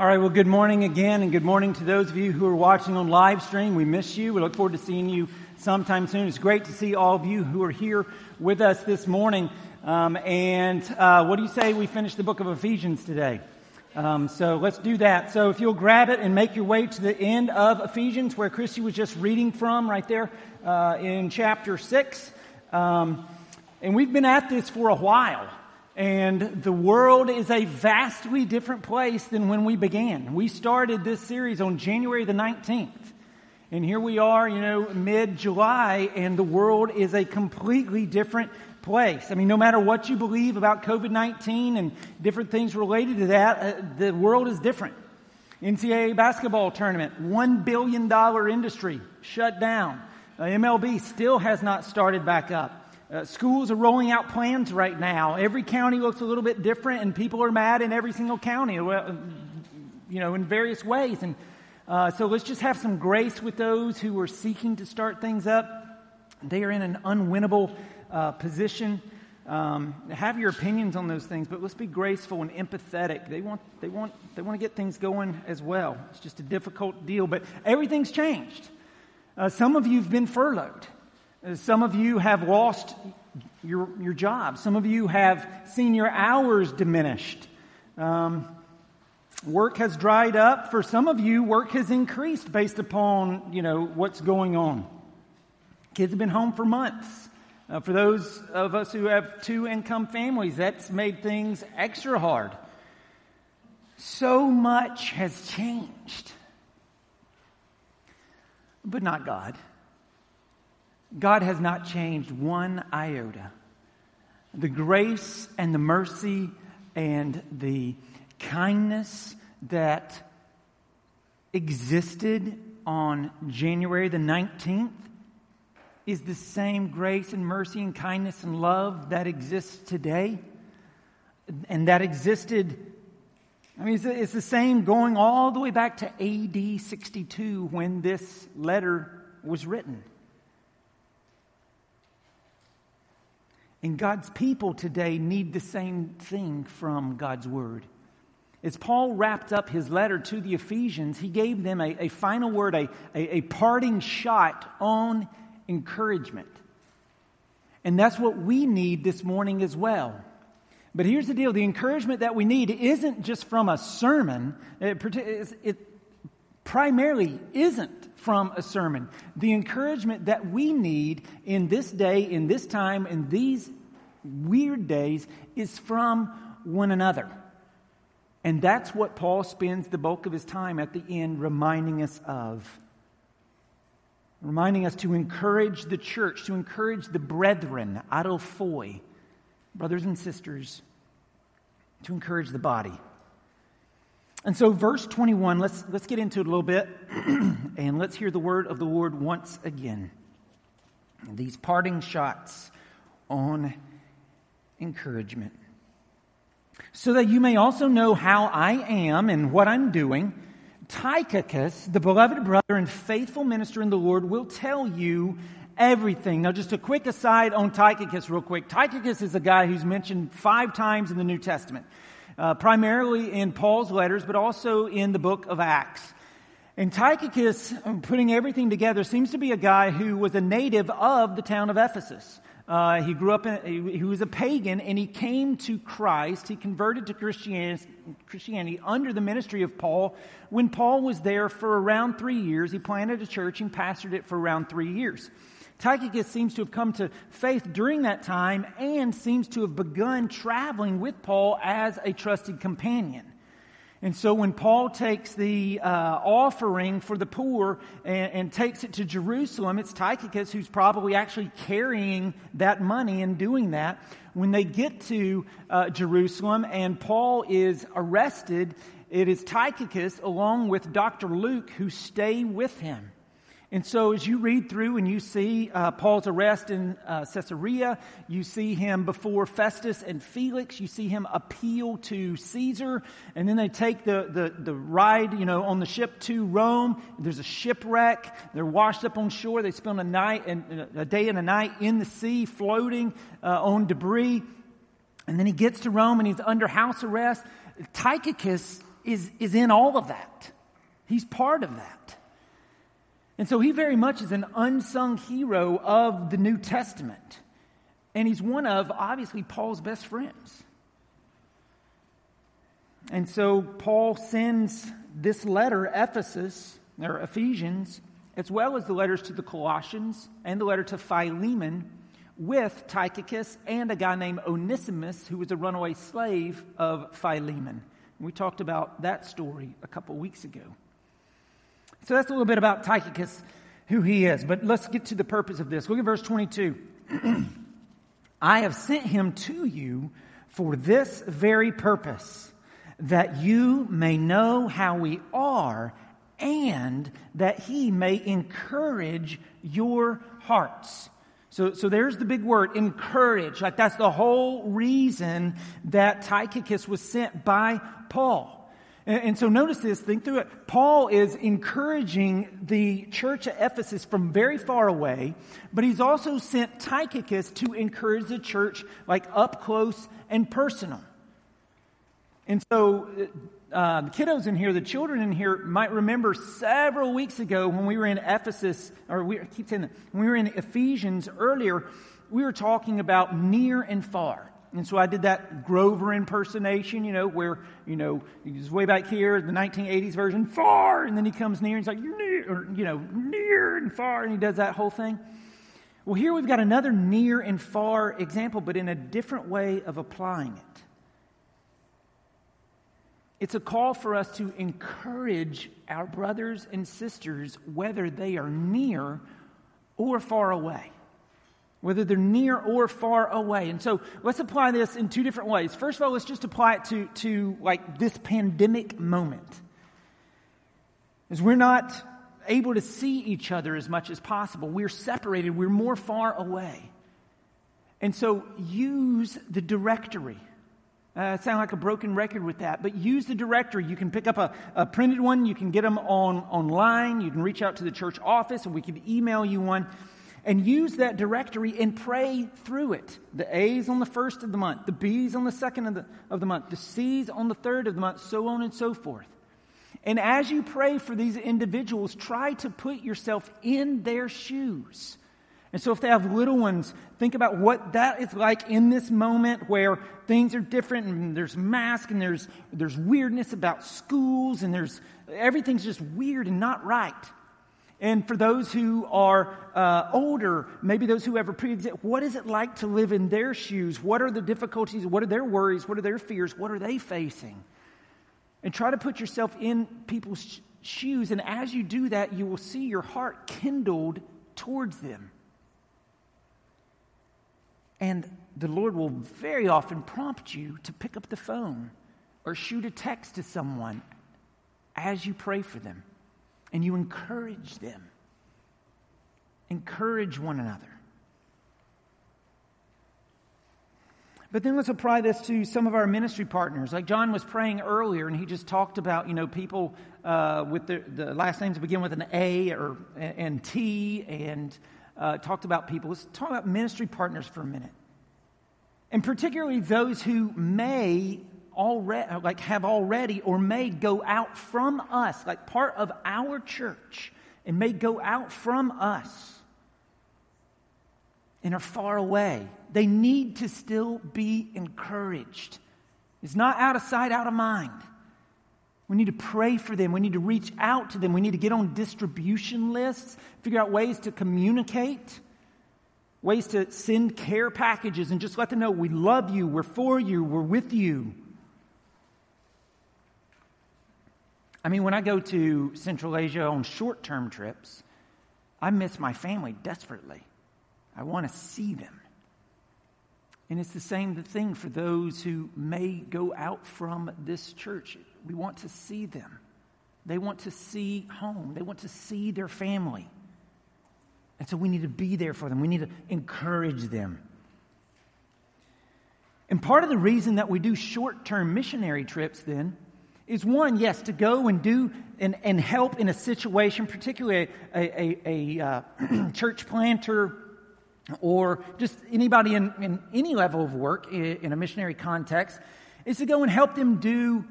All right, well, good morning again, and good morning to those of you who are watching on live stream. We miss you. We look forward to seeing you sometime soon. It's great to see all of you who are here with us this morning. Um, and uh, what do you say we finish the book of Ephesians today? Um, so let's do that. So if you'll grab it and make your way to the end of Ephesians, where Christy was just reading from, right there uh, in chapter six. Um, and we've been at this for a while. And the world is a vastly different place than when we began. We started this series on January the 19th. And here we are, you know, mid July, and the world is a completely different place. I mean, no matter what you believe about COVID 19 and different things related to that, uh, the world is different. NCAA basketball tournament, $1 billion industry shut down. Uh, MLB still has not started back up. Uh, schools are rolling out plans right now. Every county looks a little bit different, and people are mad in every single county, you know, in various ways. And uh, so let's just have some grace with those who are seeking to start things up. They are in an unwinnable uh, position. Um, have your opinions on those things, but let's be graceful and empathetic. They want, they want, they want to get things going as well. It's just a difficult deal, but everything's changed. Uh, some of you've been furloughed. Uh, some of you have lost your, your job. Some of you have seen your hours diminished. Um, work has dried up. For some of you, work has increased based upon, you know, what's going on. Kids have been home for months. Uh, for those of us who have two income families, that's made things extra hard. So much has changed. But not God. God has not changed one iota. The grace and the mercy and the kindness that existed on January the 19th is the same grace and mercy and kindness and love that exists today and that existed. I mean, it's the same going all the way back to AD 62 when this letter was written. And God's people today need the same thing from God's Word. As Paul wrapped up his letter to the Ephesians, he gave them a, a final word, a, a, a parting shot on encouragement. And that's what we need this morning as well. But here's the deal the encouragement that we need isn't just from a sermon, it, it primarily isn't from a sermon. The encouragement that we need in this day, in this time, in these weird days is from one another. And that's what Paul spends the bulk of his time at the end reminding us of. Reminding us to encourage the church, to encourage the brethren, adelphoi, brothers and sisters, to encourage the body. And so, verse 21, let's, let's get into it a little bit and let's hear the word of the Lord once again. These parting shots on encouragement. So that you may also know how I am and what I'm doing, Tychicus, the beloved brother and faithful minister in the Lord, will tell you everything. Now, just a quick aside on Tychicus, real quick. Tychicus is a guy who's mentioned five times in the New Testament uh, primarily in Paul's letters, but also in the book of Acts. And Tychicus, um, putting everything together, seems to be a guy who was a native of the town of Ephesus. Uh, he grew up, in, he, was a pagan, and he came to Christ. He converted to Christianity under the ministry of Paul. When Paul was there for around three years, he planted a church and pastored it for around three years. Tychicus seems to have come to faith during that time and seems to have begun traveling with Paul as a trusted companion. And so when Paul takes the uh, offering for the poor and, and, takes it to Jerusalem, it's Tychicus who's probably actually carrying that money and doing that. When they get to uh, Jerusalem and Paul is arrested, it is Tychicus along with Dr. Luke who stay with him. And so, as you read through and you see uh, Paul's arrest in uh, Caesarea, you see him before Festus and Felix, you see him appeal to Caesar, and then they take the, the, the ride, you know, on the ship to Rome. There's a shipwreck. They're washed up on shore. They spend a night and a day and a night in the sea, floating uh, on debris. And then he gets to Rome and he's under house arrest. Tychicus is, is in all of that. He's part of that. And so he very much is an unsung hero of the New Testament. And he's one of, obviously, Paul's best friends. And so Paul sends this letter, Ephesus, or Ephesians, as well as the letters to the Colossians and the letter to Philemon, with Tychicus and a guy named Onesimus, who was a runaway slave of Philemon. We talked about that story a couple weeks ago. So that's a little bit about Tychicus, who he is. But let's get to the purpose of this. Look at verse 22. I have sent him to you for this very purpose, that you may know how we are and that he may encourage your hearts. So, so there's the big word, encourage. Like that's the whole reason that Tychicus was sent by Paul. And, and so notice this, think through it. Paul is encouraging the church at Ephesus from very far away, but he's also sent Tychicus to encourage the church like up close and personal. And so, uh, the kiddos in here, the children in here might remember several weeks ago when we were in Ephesus, or we I keep saying that, when we were in Ephesians earlier, we were talking about near and far. And so I did that Grover impersonation, you know, where, you know, he's way back here, the 1980s version, far, and then he comes near and he's like, near, or, you know, near and far, and he does that whole thing. Well, here we've got another near and far example, but in a different way of applying it. It's a call for us to encourage our brothers and sisters, whether they are near or far away. Whether they're near or far away. And so let's apply this in two different ways. First of all, let's just apply it to, to like this pandemic moment. As we're not able to see each other as much as possible, we're separated, we're more far away. And so use the directory uh, sound like a broken record with that, but use the directory. You can pick up a, a, printed one, you can get them on, online, you can reach out to the church office, and we can email you one. And use that directory and pray through it. The A's on the first of the month, the B's on the second of the, of the month, the C's on the third of the month, so on and so forth. And as you pray for these individuals, try to put yourself in their shoes. And so, if they have little ones, think about what that is like in this moment where things are different and there's masks and there's, there's weirdness about schools and there's everything's just weird and not right. And for those who are uh, older, maybe those who ever pre what is it like to live in their shoes? What are the difficulties? What are their worries? What are their fears? What are they facing? And try to put yourself in people's sh- shoes. And as you do that, you will see your heart kindled towards them. And the Lord will very often prompt you to pick up the phone or shoot a text to someone as you pray for them and you encourage them. Encourage one another. But then let's apply this to some of our ministry partners. Like John was praying earlier, and he just talked about, you know, people uh, with the, the last names begin with an A or and T, and uh, talked about people. Let's talk about ministry partners for a minute. And particularly those who may already, like have already or may go out from us, like part of our church, and may go out from us and are far away. They need to still be encouraged. It's not out of sight, out of mind. We need to pray for them. We need to reach out to them. We need to get on distribution lists, figure out ways to communicate, ways to send care packages and just let them know we love you, we're for you, we're with you. I mean, when I go to Central Asia on short term trips, I miss my family desperately. I want to see them. And it's the same thing for those who may go out from this church. We want to see them. They want to see home, they want to see their family. And so we need to be there for them, we need to encourage them. And part of the reason that we do short term missionary trips then is one, yes, to go and do and, and help in a situation, particularly a, a, a, uh, church planter or just anybody in, in any level of work in, in a missionary context, is to go and help them do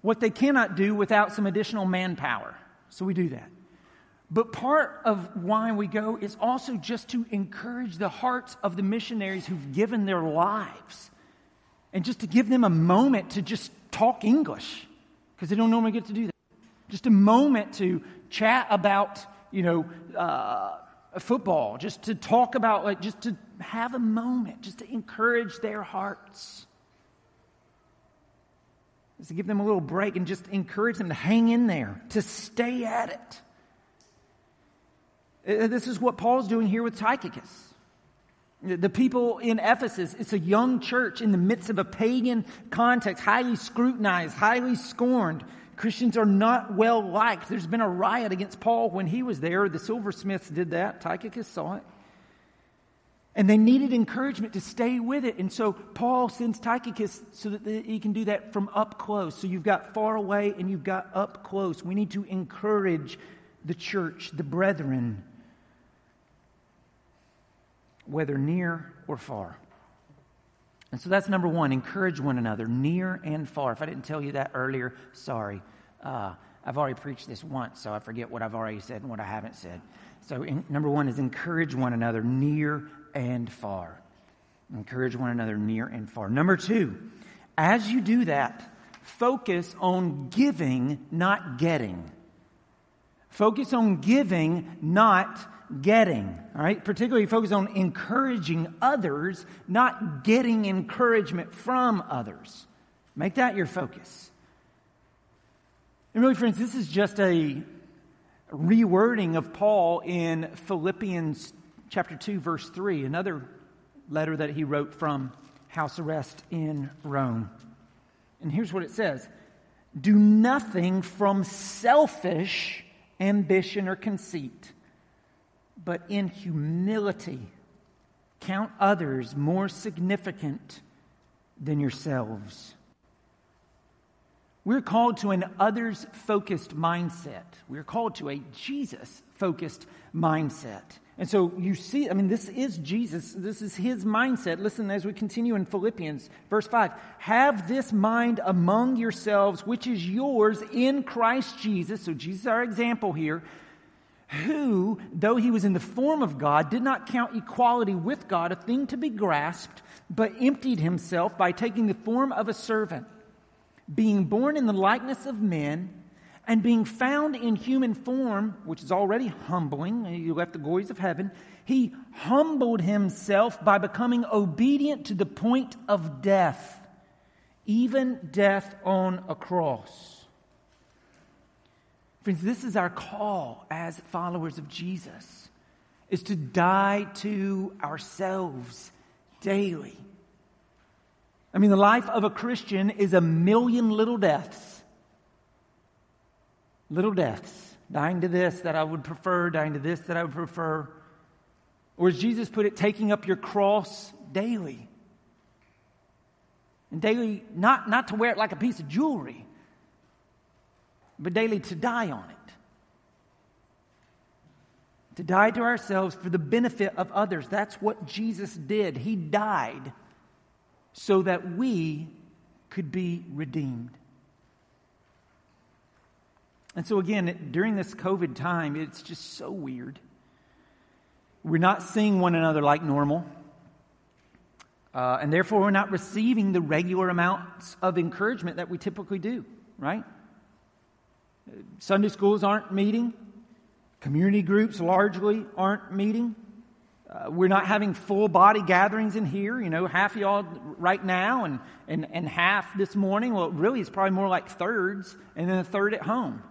what they cannot do without some additional manpower. So we do that. But part of why we go is also just to encourage the hearts of the missionaries who've given their lives and just to give them a moment to just talk English because they don't normally get to do that. Just a moment to chat about, you know, uh, football, just to talk about, like, just to have a moment, just to encourage their hearts. Just to give them a little break and just encourage them to hang in there, to stay at it. Uh, this is what Paul's doing here with Tychicus. The people in Ephesus, it's a young church in the midst of a pagan context, highly scrutinized, highly scorned. Christians are not well liked. There's been a riot against Paul when he was there. The silversmiths did that. Tychicus saw it. And they needed encouragement to stay with it. And so Paul sends Tychicus so that he can do that from up close. So you've got far away and you've got up close. We need to encourage the church, the brethren, whether near or far. And so that's number one encourage one another, near and far. If I didn't tell you that earlier, sorry. Uh, I've already preached this once, so I forget what I've already said and what I haven't said. So, in, number one is encourage one another near and far. Encourage one another near and far. Number two, as you do that, focus on giving, not getting. Focus on giving, not getting. All right? Particularly focus on encouraging others, not getting encouragement from others. Make that your focus. And really, friends, this is just a rewording of Paul in Philippians chapter 2, verse 3, another letter that he wrote from house arrest in Rome. And here's what it says Do nothing from selfish ambition or conceit but in humility, count others more significant than yourselves. We're called to an others focused mindset. We're called to a Jesus focused mindset. And so you see, I mean, this is Jesus. This is his mindset. Listen as we continue in Philippians, verse 5. Have this mind among yourselves, which is yours in Christ Jesus. So Jesus is our example here who, though he was in the form of God, did not count equality with God a thing to be grasped, but emptied himself by taking the form of a servant, being born in the likeness of men, and being found in human form, which is already humbling, he left the glories of heaven, he humbled himself by becoming obedient to the point of death, even death on a cross. Friends, this is our call as followers of Jesus is to die to ourselves daily. I mean, the life of a Christian is a million little deaths. Little deaths. Dying to this that I would prefer, dying to this that I would prefer. Or as Jesus put it, taking up your cross daily. And daily, not, not to wear it like a piece of jewelry, but daily to die on it. To die to ourselves for the benefit of others. That's what Jesus did. He died so that we could be redeemed. And so, again, during this COVID time, it's just so weird. We're not seeing one another like normal. Uh, and therefore, we're not receiving the regular amounts of encouragement that we typically do, right? Sunday schools aren't meeting. Community groups largely aren't meeting. Uh, we're not having full body gatherings in here. You know, half y'all right now and, and, and half this morning. Well, really, it's probably more like thirds and then a third at home.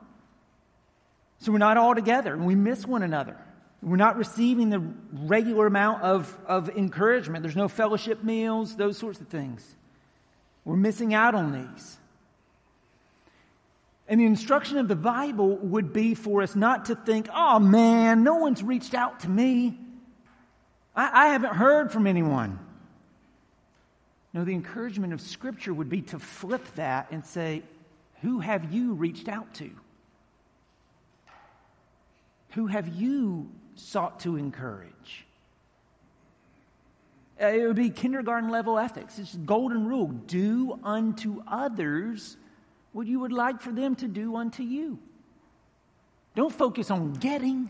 So we're not all together and we miss one another. We're not receiving the regular amount of, of encouragement. There's no fellowship meals, those sorts of things. We're missing out on these. And the instruction of the Bible would be for us not to think, oh man, no one's reached out to me. I, I haven't heard from anyone. No, the encouragement of Scripture would be to flip that and say, who have you reached out to? Who have you sought to encourage? Uh, it would be kindergarten level ethics. It's golden rule do unto others what you would like for them to do unto you. Don't focus on getting,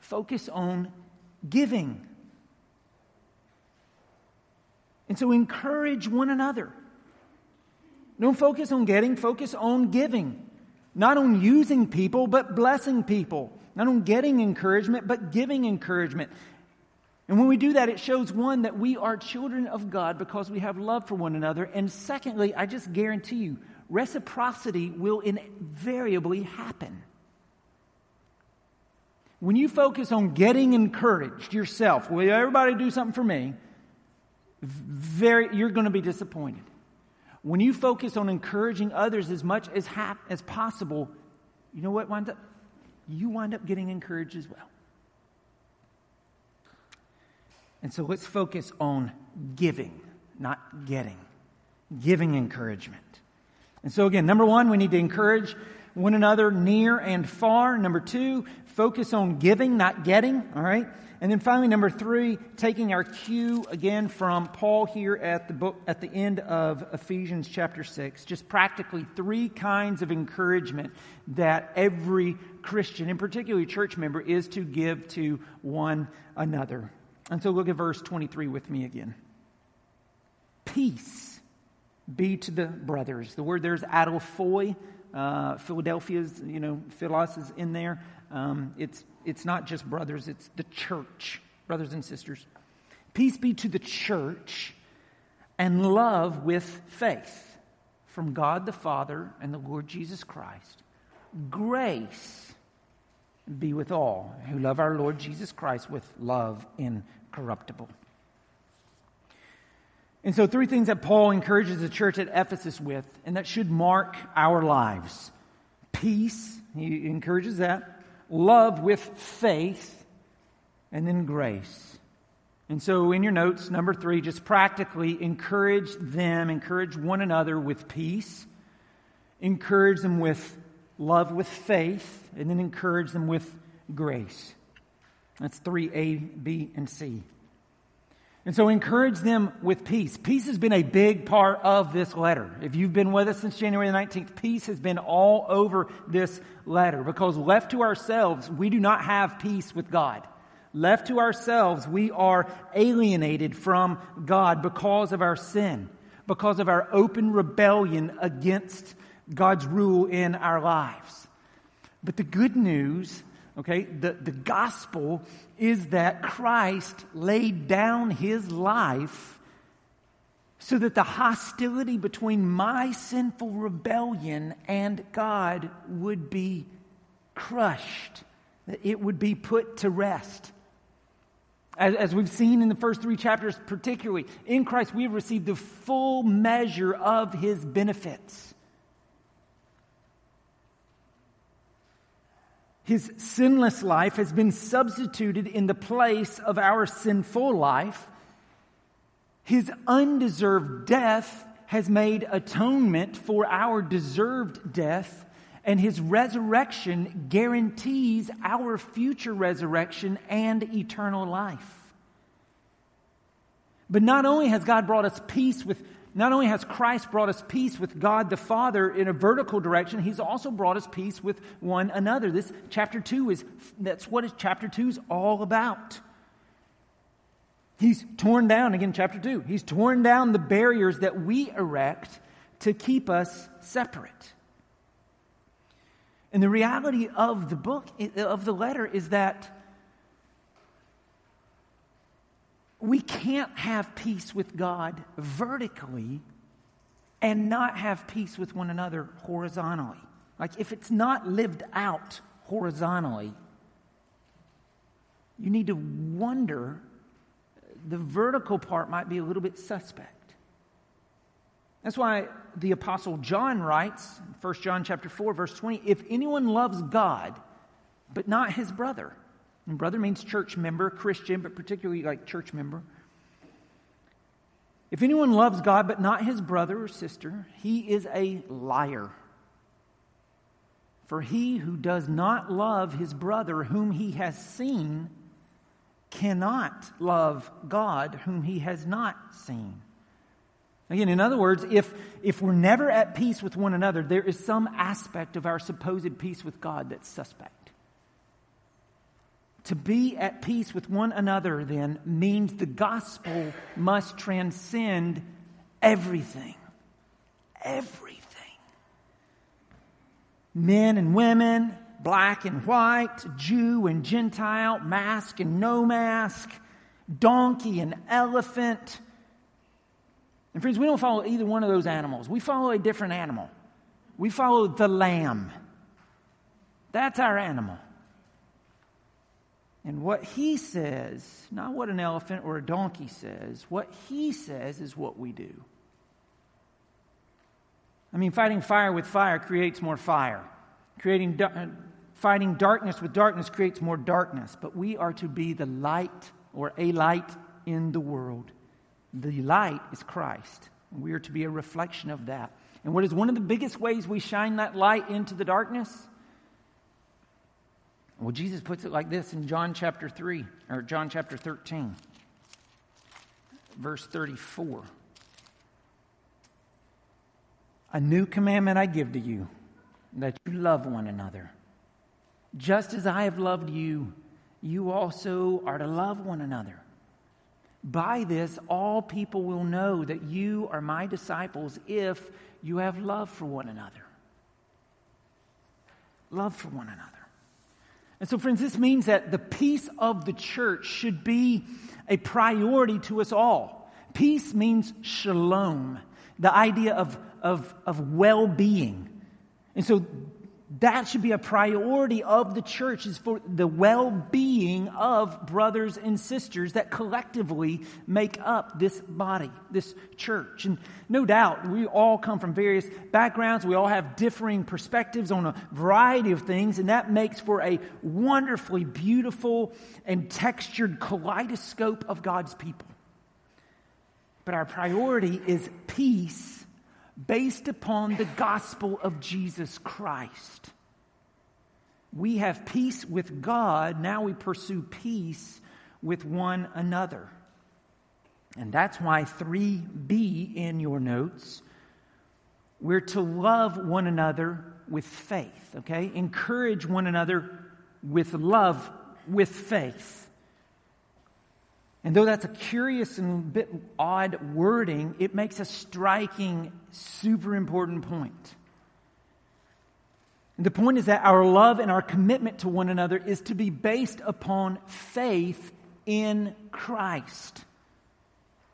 focus on giving. And so encourage one another. Don't focus on getting, focus on giving. Not on using people, but blessing people. Not on getting encouragement, but giving encouragement. And when we do that, it shows one, that we are children of God because we have love for one another. And secondly, I just guarantee you, reciprocity will invariably happen. When you focus on getting encouraged yourself, will everybody do something for me? Very, you're going to be disappointed. When you focus on encouraging others as much as, as possible, you know what winds up? You wind up getting encouraged as well. And so let's focus on giving, not getting. Giving encouragement. And so, again, number one, we need to encourage one another near and far. Number two, focus on giving, not getting. All right. And then finally, number three, taking our cue again from Paul here at the book, at the end of Ephesians chapter six, just practically three kinds of encouragement that every Christian, and particularly church member, is to give to one another. And so look at verse 23 with me again. Peace be to the brothers. The word there's adelphoi. Uh, Philadelphia's, you know, Philos is in there. Um, it's, it's not just brothers, it's the church, brothers and sisters. Peace be to the church and love with faith from God the Father and the Lord Jesus Christ. Grace be with all who love our Lord Jesus Christ with love incorruptible. And so, three things that Paul encourages the church at Ephesus with, and that should mark our lives peace, he encourages that, love with faith, and then grace. And so, in your notes, number three, just practically encourage them, encourage one another with peace, encourage them with love with faith, and then encourage them with grace. That's 3A, B, and C. And so encourage them with peace. Peace has been a big part of this letter. If you've been with us since January the 19th, peace has been all over this letter because left to ourselves, we do not have peace with God. Left to ourselves, we are alienated from God because of our sin, because of our open rebellion against God's rule in our lives. But the good news Okay, the, the gospel is that Christ laid down his life so that the hostility between my sinful rebellion and God would be crushed, that it would be put to rest. As, as, we've seen in the first three chapters, particularly, in Christ we have received the full measure of his benefits. His sinless life has been substituted in the place of our sinful life. His undeserved death has made atonement for our deserved death, and his resurrection guarantees our future resurrection and eternal life. But not only has God brought us peace with not only has Christ brought us peace with God the Father in a vertical direction, he's also brought us peace with one another. This chapter 2 is that's what chapter 2 is all about. He's torn down again chapter 2. He's torn down the barriers that we erect to keep us separate. And the reality of the book of the letter is that we can't have peace with God vertically and not have peace with one another horizontally. Like if it's not lived out horizontally, you need to wonder the vertical part might be a little bit suspect. That's why the apostle John writes, 1 John chapter 4 verse 20, if anyone loves God but not his brother, and brother means church member, Christian, but particularly like church member. If anyone loves God but not his brother or sister, he is a liar. For he who does not love his brother whom he has seen cannot love God whom he has not seen. Again, in other words, if, if we're never at peace with one another, there is some aspect of our supposed peace with God that's suspect. To be at peace with one another, then, means the gospel must transcend everything. Everything. Men and women, black and white, Jew and Gentile, mask and no mask, donkey and elephant. And friends, we don't follow either one of those animals. We follow a different animal. We follow the lamb. That's our animal. And what he says, not what an elephant or a donkey says, what he says is what we do. I mean, fighting fire with fire creates more fire. Creating, uh, fighting darkness with darkness creates more darkness. But we are to be the light or a light in the world. The light is Christ. We are to be a reflection of that. And what is one of the biggest ways we shine that light into the darkness? Well, Jesus puts it like this in John chapter 3, or John chapter 13, verse 34. A new commandment I give to you, that you love one another. Just as I have loved you, you also are to love one another. By this, all people will know that you are my disciples if you have love for one another. Love for one another. And so, friends, this means that the peace of the church should be a priority to us all. Peace means shalom, the idea of, of, of well being. And so, that should be a priority of the church is for the well-being of brothers and sisters that collectively make up this body this church. And no doubt we all come from various backgrounds. We all have differing perspectives on a variety of things and that makes for a wonderfully beautiful and textured kaleidoscope of god's people. But our priority is peace based upon the gospel of Jesus Christ. We have peace with God, now we pursue peace with one another. And that's why 3b in your notes, we're to love one another with faith, okay? Encourage one another with love with faith. And though that's a curious and bit odd wording, it makes a striking, super important point. And the point is that our love and our commitment to one another is to be based upon faith in Christ.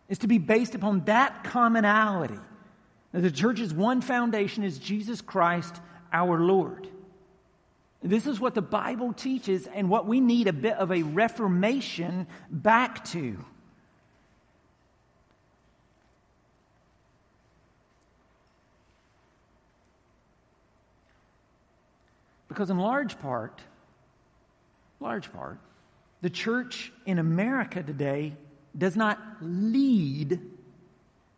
Is to be based upon that commonality. Now, the church's one foundation is Jesus Christ, our Lord. This is what the Bible teaches and what we need a bit of a reformation back to. Because, in large part, large part, the church in America today does not lead. It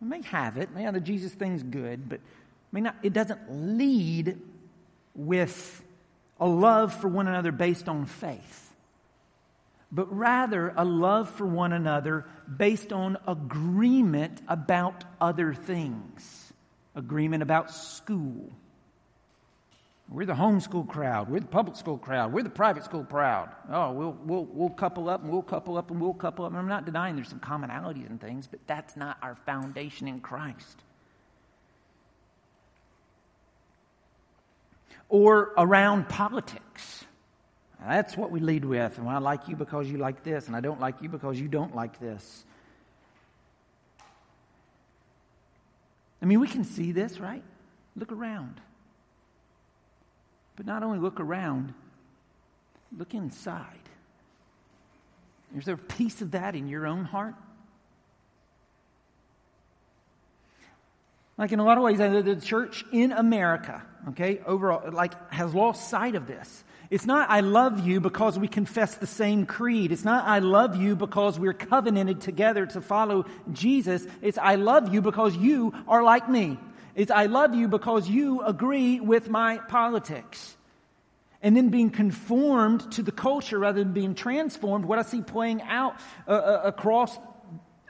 may have it. Yeah, the Jesus thing's good, but may not, it doesn't lead with a love for one another based on faith, but rather a love for one another based on agreement about other things, agreement about school. We're the homeschool crowd. We're the public school crowd. We're the private school crowd. Oh, we'll, we'll, we'll couple up and we'll couple up and we'll couple up. I'm not denying there's some commonalities and things, but that's not our foundation in Christ. Or around politics. That's what we lead with. And I like you because you like this, and I don't like you because you don't like this. I mean, we can see this, right? Look around. But not only look around, look inside. Is there a piece of that in your own heart? Like in a lot of ways, the church in America, okay, overall, like has lost sight of this. It's not I love you because we confess the same creed. It's not I love you because we're covenanted together to follow Jesus. It's I love you because you are like me. It's I love you because you agree with my politics. And then being conformed to the culture rather than being transformed, what I see playing out uh, uh, across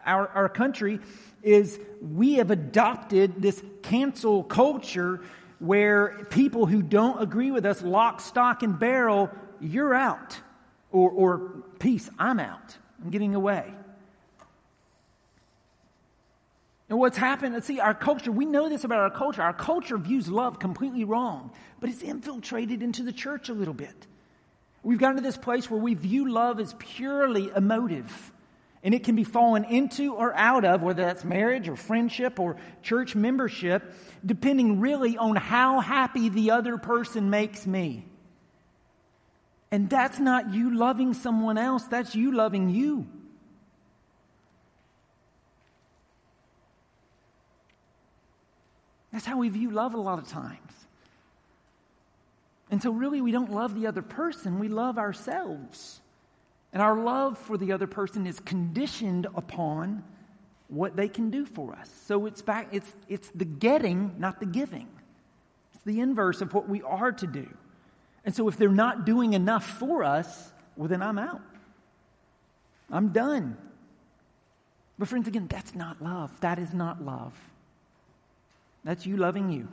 our, our country is we have adopted this cancel culture where people who don't agree with us, lock, stock, and barrel, you're out. Or, or peace, I'm out. I'm getting away. And what's happened, let's see, our culture, we know this about our culture. Our culture views love completely wrong, but it's infiltrated into the church a little bit. We've gotten to this place where we view love as purely emotive. And it can be fallen into or out of, whether that's marriage or friendship or church membership, depending really on how happy the other person makes me. And that's not you loving someone else, that's you loving you. That's how we view love a lot of times. And so, really, we don't love the other person, we love ourselves. And our love for the other person is conditioned upon what they can do for us. So it's back, it's, it's the getting, not the giving. It's the inverse of what we are to do. And so if they're not doing enough for us, well, then I'm out. I'm done. But, friends, again, that's not love. That is not love. That's you loving you.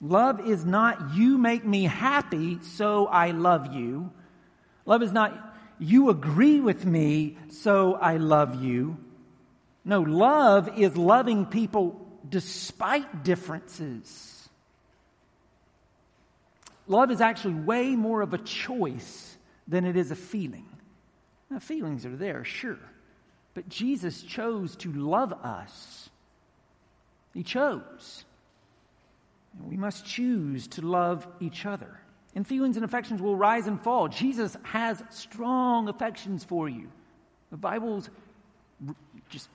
Love is not you make me happy, so I love you. Love is not you agree with me, so I love you. No, love is loving people despite differences. Love is actually way more of a choice than it is a feeling. Now, feelings are there, sure. But Jesus chose to love us. He chose. And we must choose to love each other. And feelings and affections will rise and fall. Jesus has strong affections for you. The Bible's just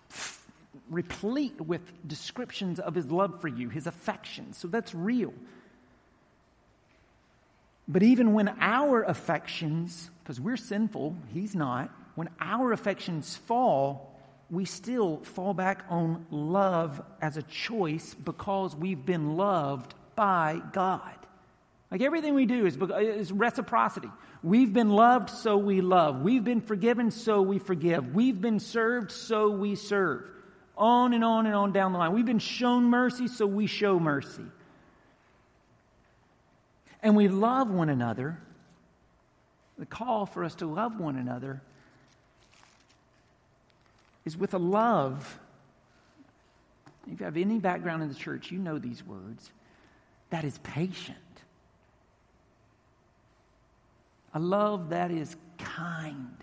replete with descriptions of his love for you, his affections. So that's real. But even when our affections, because we're sinful, he's not, when our affections fall, we still fall back on love as a choice because we've been loved by God. Like everything we do is, is reciprocity. We've been loved, so we love. We've been forgiven, so we forgive. We've been served, so we serve. On and on and on down the line. We've been shown mercy, so we show mercy. And we love one another. The call for us to love one another is with a love. If you have any background in the church, you know these words. That is patient a love that is kind.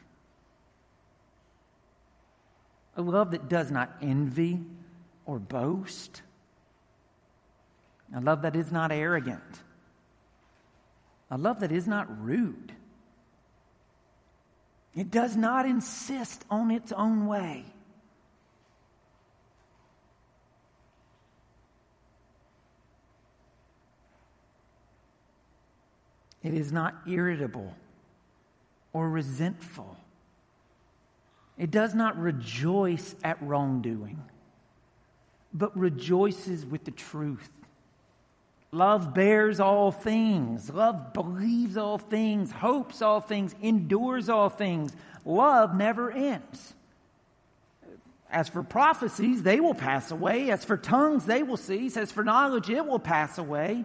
A love that does not envy or boast. A love that is not arrogant. A love that is not rude. It does not insist on its own way. It is not irritable or resentful. It does not rejoice at wrongdoing, but rejoices with the truth. Love bears all things. Love believes all things, hopes all things, endures all things. Love never ends. As for prophecies, they will pass away. As for tongues, they will cease. As for knowledge, it will pass away.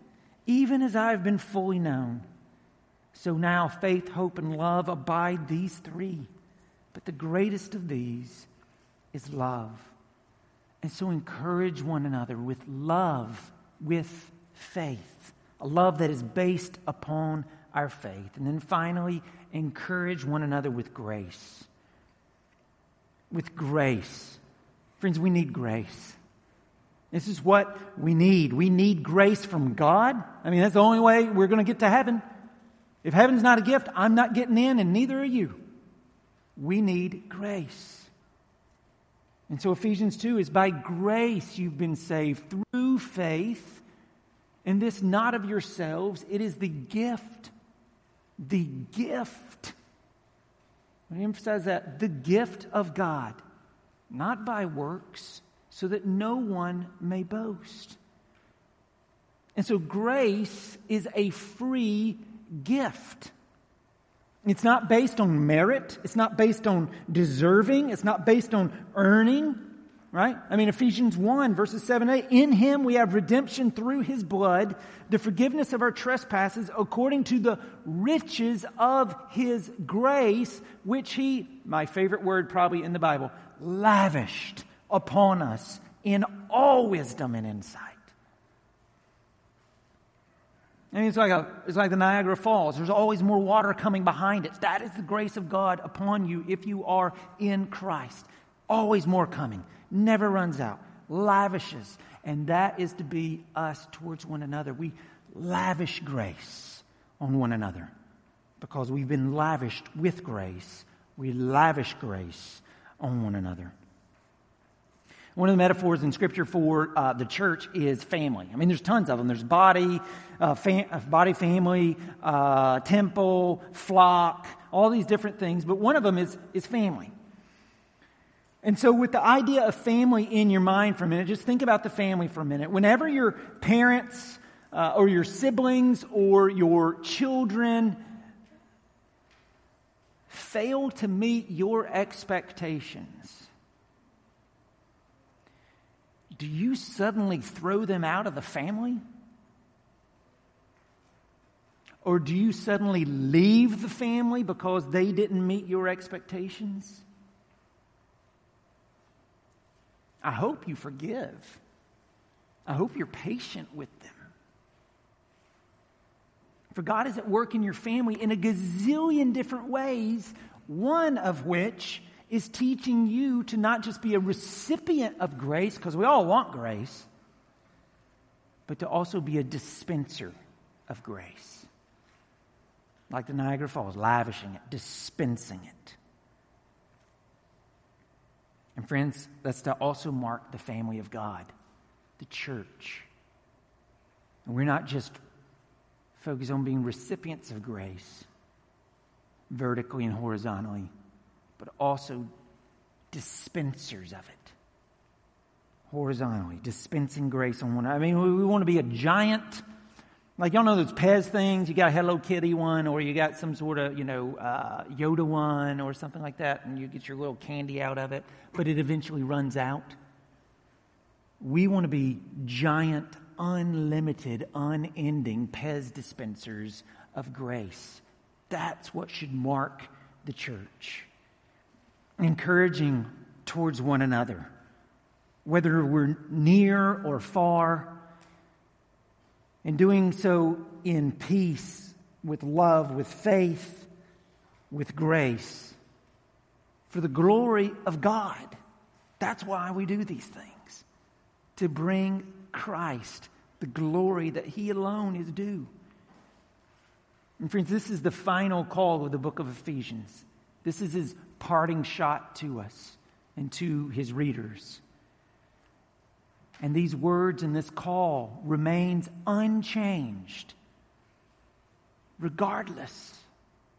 even as I've been fully known. So now faith, hope, and love abide these three. But the greatest of these is love. And so encourage one another with love, with faith, a love that is based upon our faith. And then finally, encourage one another with grace. With grace. Friends, we need grace. This is what we need. We need grace from God. I mean, that's the only way we're going to get to heaven. If heaven's not a gift, I'm not getting in, and neither are you. We need grace. And so Ephesians 2 is by grace you've been saved through faith, and this not of yourselves, it is the gift. The gift. Let me emphasize that the gift of God, not by works, so that no one may boast. And so grace is a free gift. It's not based on merit. It's not based on deserving. It's not based on earning, right? I mean, Ephesians 1, verses 7 8. In him we have redemption through his blood, the forgiveness of our trespasses, according to the riches of his grace, which he, my favorite word probably in the Bible, lavished upon us in all wisdom and insight. I mean, it's like, a, it's like the Niagara Falls. There's always more water coming behind it. That is the grace of God upon you if you are in Christ. Always more coming. Never runs out. Lavishes. And that is to be us towards one another. We lavish grace on one another because we've been lavished with grace. We lavish grace on one another. One of the metaphors in Scripture for uh, the church is family. I mean, there's tons of them. There's body, uh, fam- uh, body, family, uh, temple, flock, all these different things. But one of them is is family. And so, with the idea of family in your mind for a minute, just think about the family for a minute. Whenever your parents uh, or your siblings or your children fail to meet your expectations, do you suddenly throw them out of the family? Or do you suddenly leave the family because they didn't meet your expectations? I hope you forgive. I hope you're patient with them. For God is at work in your family in a gazillion different ways, one of which is teaching you to not just be a recipient of grace, because we all want grace, but to also be a dispenser of grace. Like the Niagara Falls, lavishing it, dispensing it. And friends, that's to also mark the family of God, the church. And we're not just focused on being recipients of grace, vertically and horizontally but also dispensers of it. Horizontally, dispensing grace on one. I mean, we, we want to be a giant. Like y'all know those Pez things. You got a Hello Kitty one, or you got some sort of you know uh, Yoda one, or something like that, and you get your little candy out of it, but it eventually runs out. We want to be giant, unlimited, unending Pez dispensers of grace. That's what should mark the church encouraging towards one another, whether we're near or far, and doing so in peace, with love, with faith, with grace, for the glory of God. That's why we do these things, to bring Christ the glory that He alone is due. And friends, this is the final call of the book of Ephesians. This is his parting shot to us and to his readers. And these words and this call remains unchanged regardless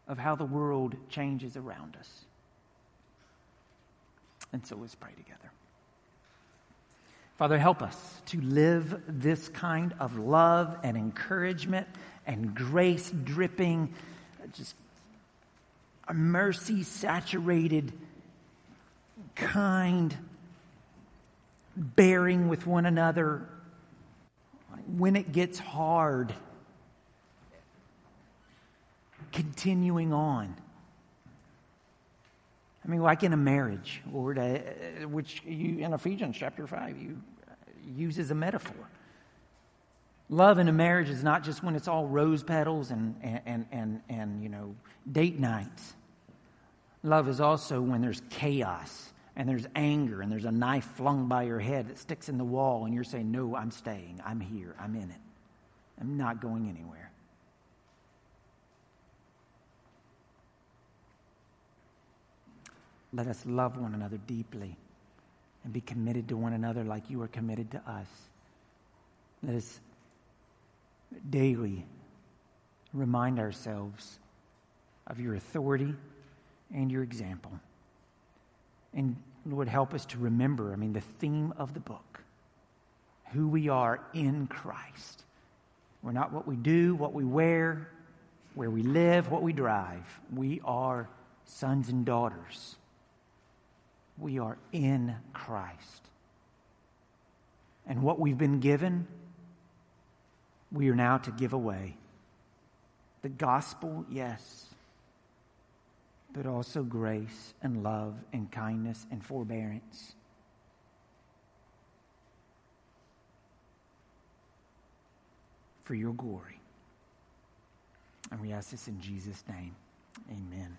of how the world changes around us. And so let's pray together. Father, help us to live this kind of love and encouragement and grace dripping, just a mercy saturated, kind, bearing with one another when it gets hard, continuing on. I mean, like in a marriage, or to, uh, which you, in Ephesians chapter 5, you uh, use as a metaphor. Love in a marriage is not just when it's all rose petals and, and, and, and, you know, date nights. Love is also when there's chaos and there's anger and there's a knife flung by your head that sticks in the wall and you're saying, No, I'm staying. I'm here. I'm in it. I'm not going anywhere. Let us love one another deeply and be committed to one another like you are committed to us. Let us daily remind ourselves of your authority and your example. And Lord, help us to remember, I mean, the theme of the book who we are in Christ. We're not what we do, what we wear, where we live, what we drive. We are sons and daughters. We are in Christ. And what we've been given, we are now to give away. The gospel, yes, but also grace and love and kindness and forbearance. For your glory. And we ask this in Jesus' name. Amen.